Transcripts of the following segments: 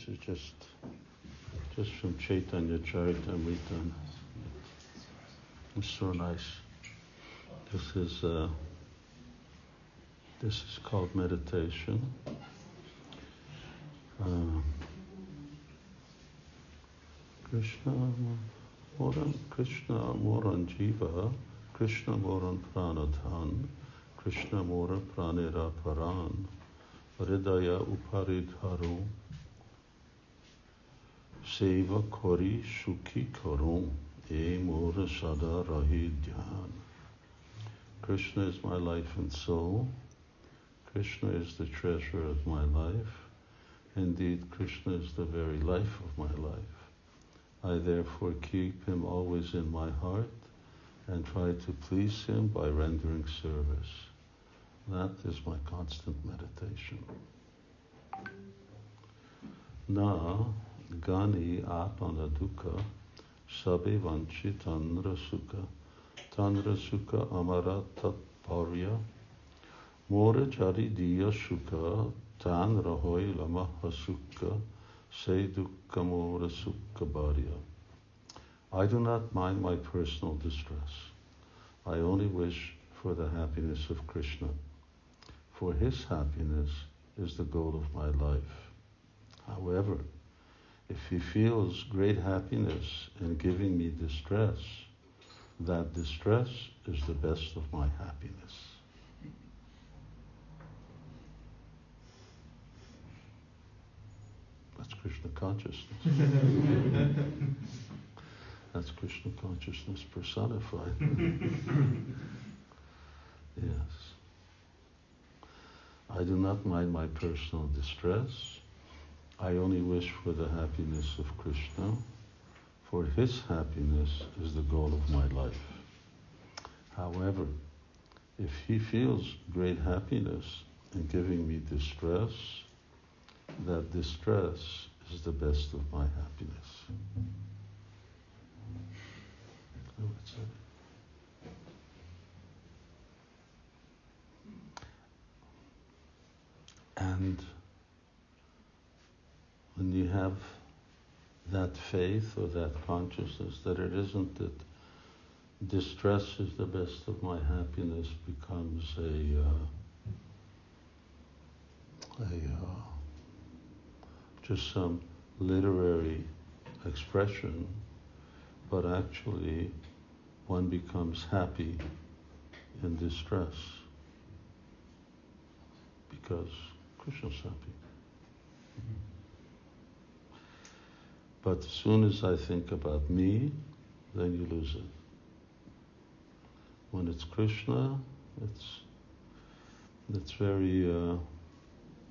This is just just from Chaitanya Charitamrita. It's so nice. This is uh, this is called meditation. Uh, Krishna Moran Krishna Moran Jiva Krishna Moran Pranadhan Krishna Mora Pranera Paran Hridaya Uparidharu Seva Kori Sukhi Karum E Mora Sada Rahi Dhyan Krishna is my life and soul. Krishna is the treasure of my life. Indeed, Krishna is the very life of my life. I therefore keep him always in my heart and try to please him by rendering service. That is my constant meditation. Na gani apana dukkha sabe vanchi tanra sukha tanra sukha amara tatparya mora jari diya sukha tan rahoy lama hasukha se dukkha mora sukha bharya. I do not mind my personal distress. I only wish for the happiness of Krishna for his happiness is the goal of my life. However, if he feels great happiness in giving me distress, that distress is the best of my happiness. That's Krishna consciousness. That's Krishna consciousness personified. yes. I do not mind my personal distress. I only wish for the happiness of Krishna, for his happiness is the goal of my life. However, if he feels great happiness in giving me distress, that distress is the best of my happiness. Oh, And when you have that faith or that consciousness that it isn't that distress is the best of my happiness becomes a uh, a uh, just some literary expression, but actually one becomes happy in distress because Krishna's happy. But as soon as I think about me, then you lose it. When it's Krishna, it's it's very uh,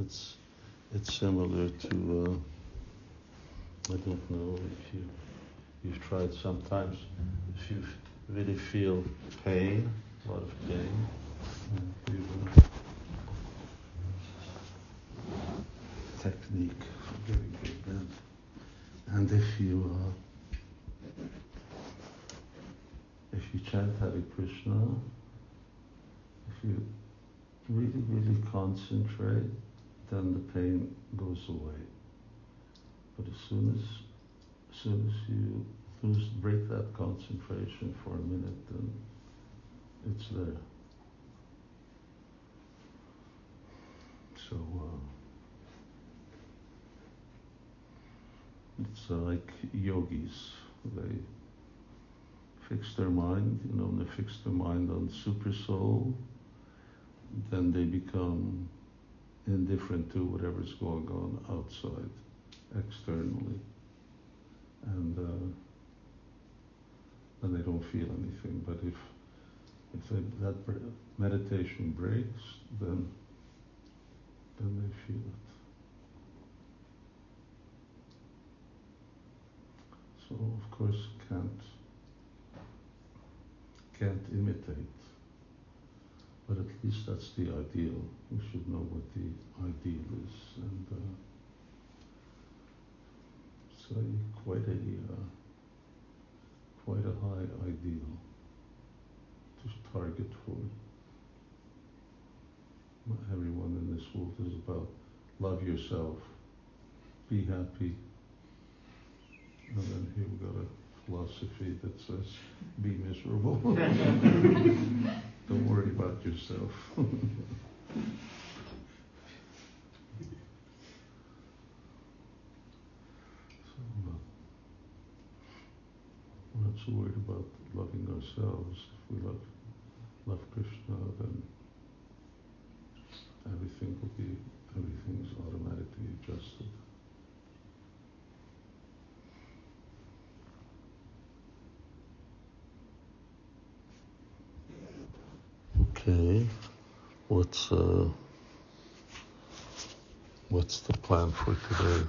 it's it's similar to uh, I don't know if you you've tried sometimes if you really feel pain, a lot of pain, technique doing that. And if you uh, if you chant Hare Krishna, if you really, really concentrate, then the pain goes away. But as soon as as soon as you lose break that concentration for a minute, then it's there. So uh, It's uh, like yogis. They fix their mind, you know, they fix their mind on super soul, then they become indifferent to whatever's going on outside, externally. And uh, then they don't feel anything. But if if they, that meditation breaks, then then they feel it. of course can't can't imitate. But at least that's the ideal. We should know what the ideal is, and uh, quite a uh, quite a high ideal to target for. Everyone in this world is about love yourself, be happy and then he'll got a philosophy that says, be miserable. Don't worry about yourself. not so worried about loving ourselves. If we love, love Krishna, then everything will be, everything's automatically adjusted. what's uh, what's the plan for today?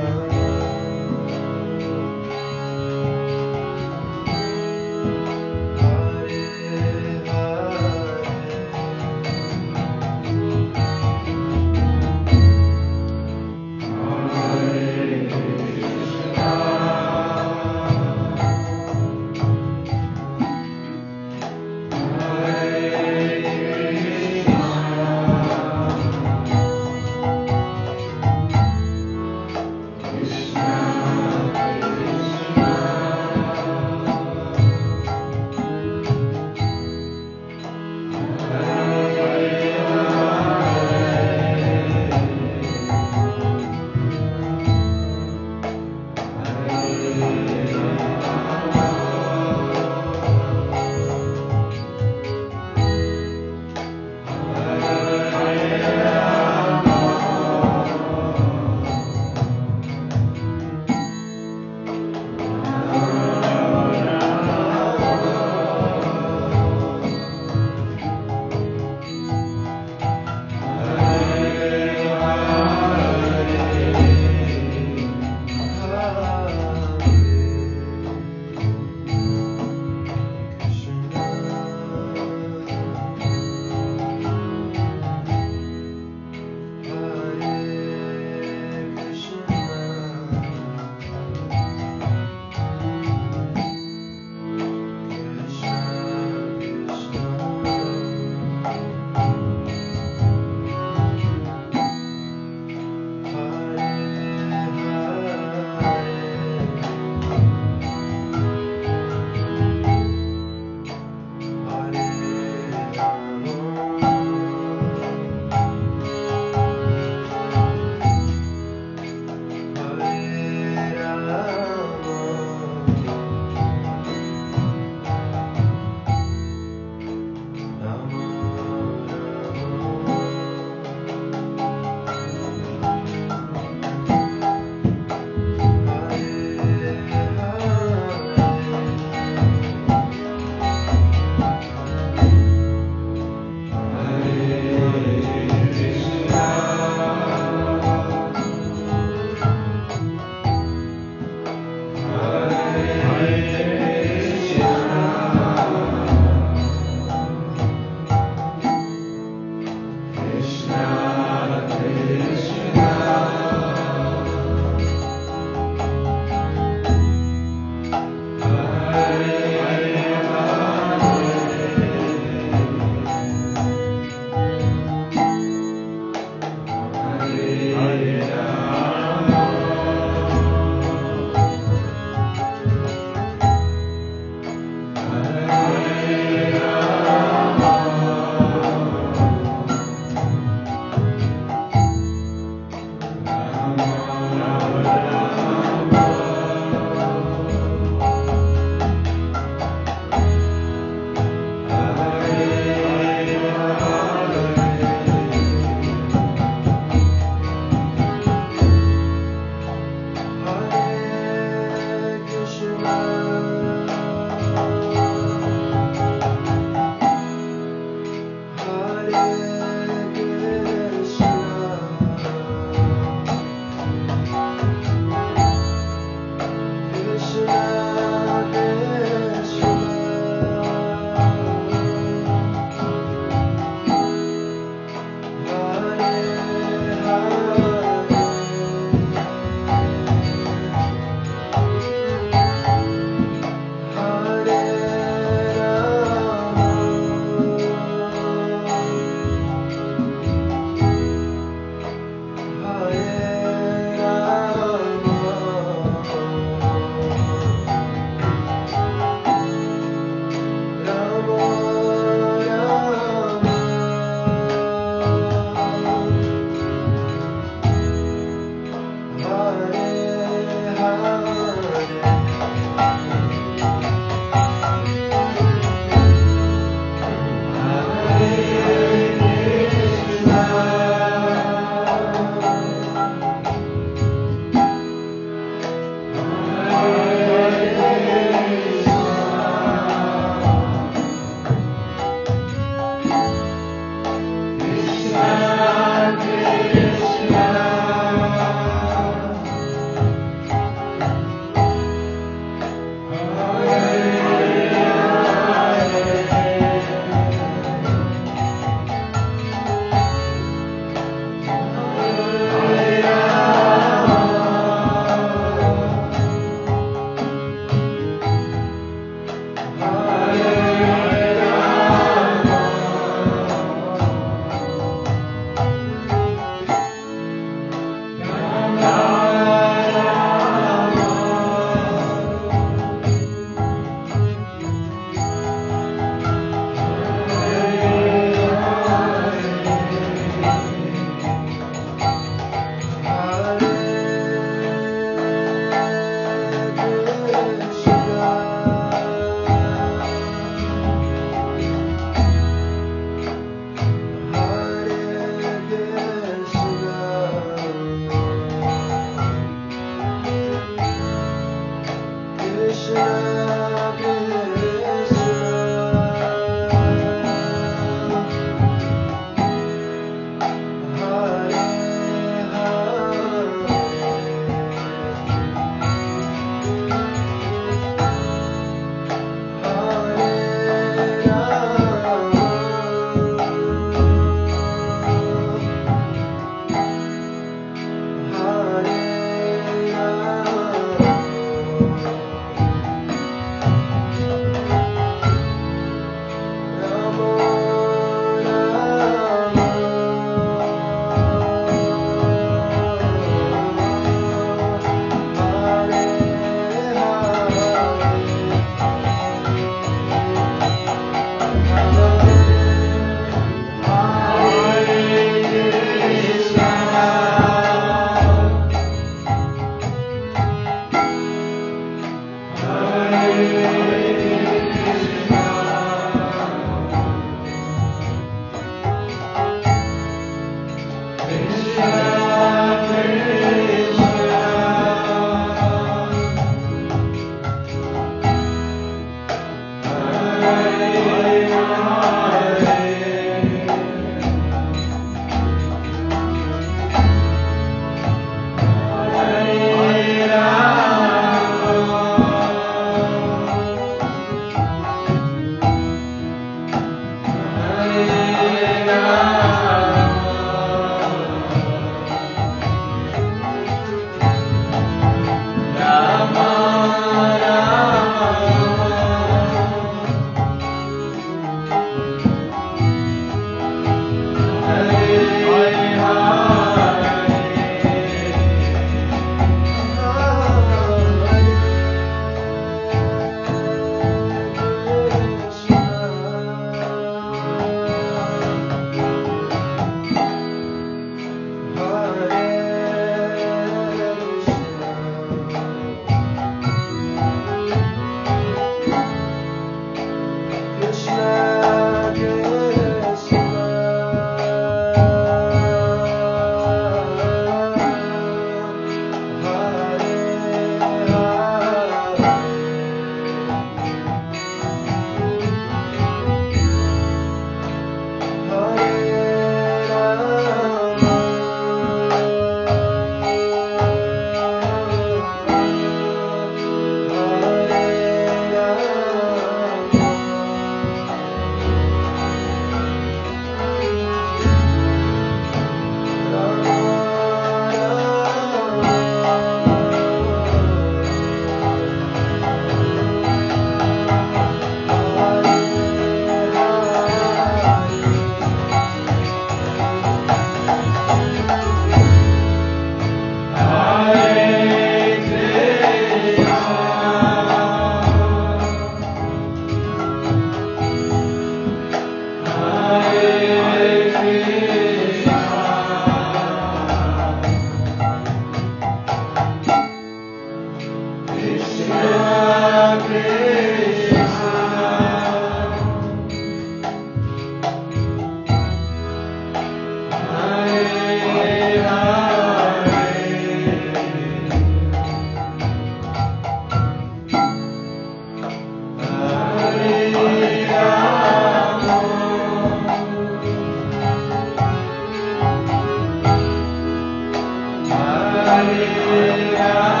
Hare